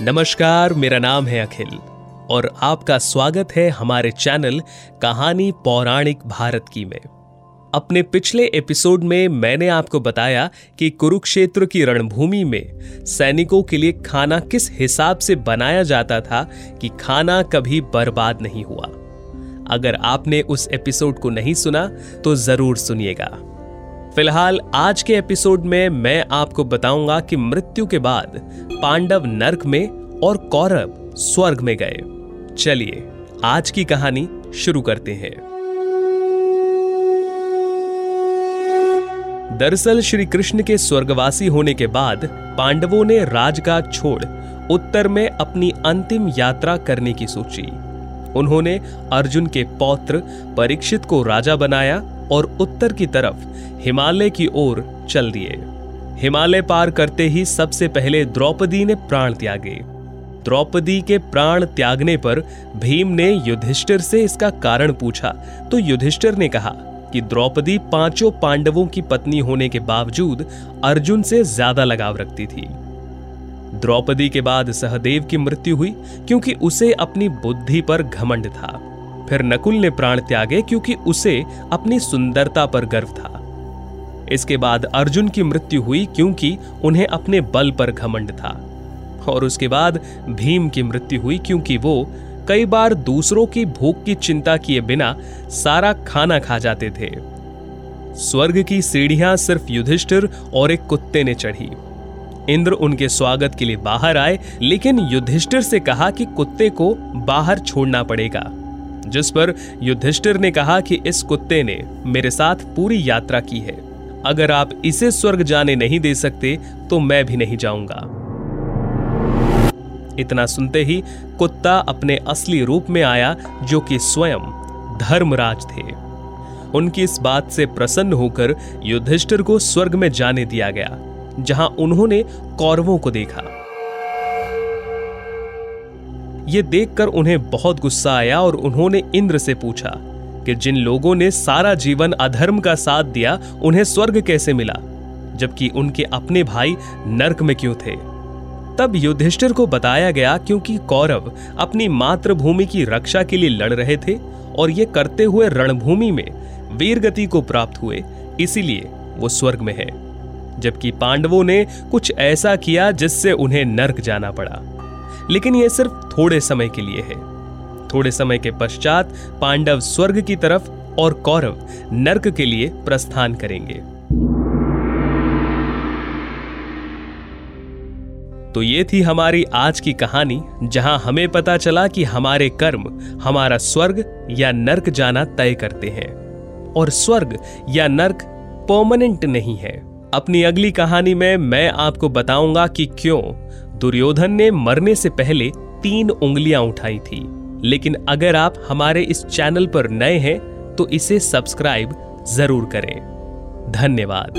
नमस्कार, मेरा नाम है अखिल और आपका स्वागत है हमारे चैनल कहानी पौराणिक भारत की में। अपने पिछले एपिसोड में मैंने आपको बताया कि कुरुक्षेत्र की रणभूमि में सैनिकों के लिए खाना किस हिसाब से बनाया जाता था कि खाना कभी बर्बाद नहीं हुआ। अगर आपने उस एपिसोड को नहीं सुना तो ज़रूर सुनिएगा। फ़िलहाल आज के एपिसोड में मैं आपको बताऊँगा कि मृत्यु के बाद पांडव नर्क में और कौरव स्वर्ग में गए। चलिए, आज की कहानी शुरू करते हैं। दरअसल श्री कृष्ण के स्वर्गवासी होने के बाद पांडवों ने राजकाज छोड़ उत्तर में अपनी अंतिम यात्रा करने की सोची। उन्होंने अर्जुन के पौत्र परीक्षित को राजा बनाया और उत्तर की तरफ़ हिमालय की ओर चल दिए। हिमालय पार करते ही सबसे पहले द्रौपदी ने प्राण त्यागे। द्रौपदी के प्राण त्यागने पर भीम ने युधिष्ठिर से इसका कारण पूछा। तो युधिष्ठिर ने कहा कि द्रौपदी पाँचों पांडवों की पत्नी होने के बावजूद अर्जुन से ज़्यादा लगाव रखती थी। द्रौपदी के बाद सहदेव की मृत्यु हुई, क्योंकि उसे अपनी बुद्धि पर घमंड था। फिर नकुल ने प्राण त्यागे क्योंकि उसे अपनी सुंदरता पर गर्व था। इसके बाद अर्जुन की मृत्यु हुई क्योंकि उन्हें अपने बल पर घमंड था। और उसके बाद भीम की मृत्यु हुई क्योंकि वो कई बार दूसरों की भूख की चिंता किए बिना सारा खाना खा जाते थे। स्वर्ग की सीढ़ियाँ सिर्फ़ युधिष्ठिर और एक कुत्ते ने चढ़ी। इंद्र उनके स्वागत के लिए बाहर आए, लेकिन युधिष्ठिर से कहा कि कुत्ते को बाहर छोड़ना पड़ेगा। जिस पर युधिष्ठिर ने कहा कि इस कुत्ते ने मेरे साथ पूरी यात्रा की है। अगर आप इसे स्वर्ग जाने नहीं दे सकते तो मैं भी नहीं जाऊँगा। इतना सुनते ही कुत्ता अपने असली रूप में आया, जो कि स्वयं धर्मराज थे। उनकी इस बात से प्रसन्न होकर युधिष्ठिर को स्वर्ग में जाने दिया गया, जहाँ उन्होंने कौरवों को देखा। ये देखकर उन्हें बहुत गुस्सा आया और उन्होंने इंद्र से पूछा कि जिन लोगों ने सारा जीवन अधर्म का साथ दिया, उन्हें स्वर्ग कैसे मिला? जबकि उनके अपने भाई नर्क में क्यों थे? तब युधिष्ठिर को बताया गया क्योंकि कौरव अपनी मातृभूमि की रक्षा के लिए लड़ रहे थे और ये करते हुए रणभूमि में वीर गति को प्राप्त हुए, इसीलिए वो स्वर्ग में है। जबकि पांडवों ने कुछ ऐसा किया जिससे उन्हें नर्क जाना पड़ा। लेकिन यह सिर्फ़ थोड़े समय के लिए है। थोड़े समय के पश्चात पांडव स्वर्ग की तरफ़ और कौरव नर्क के लिए प्रस्थान करेंगे। तो ये थी हमारी आज की कहानी, जहाँ हमें पता चला कि हमारे कर्म, हमारा स्वर्ग या नर्क जाना तय करते हैं। और स्वर्ग या नर्क परमानेंट नहीं है। अपनी अगली कहानी में मैं आपको बताऊँगा कि क्यों दुर्योधन ने मरने से पहले तीन उंगलियाँ उठाई थी। लेकिन अगर आप हमारे इस चैनल पर नए हैं तो इसे सब्सक्राइब ज़रूर करें। धन्यवाद।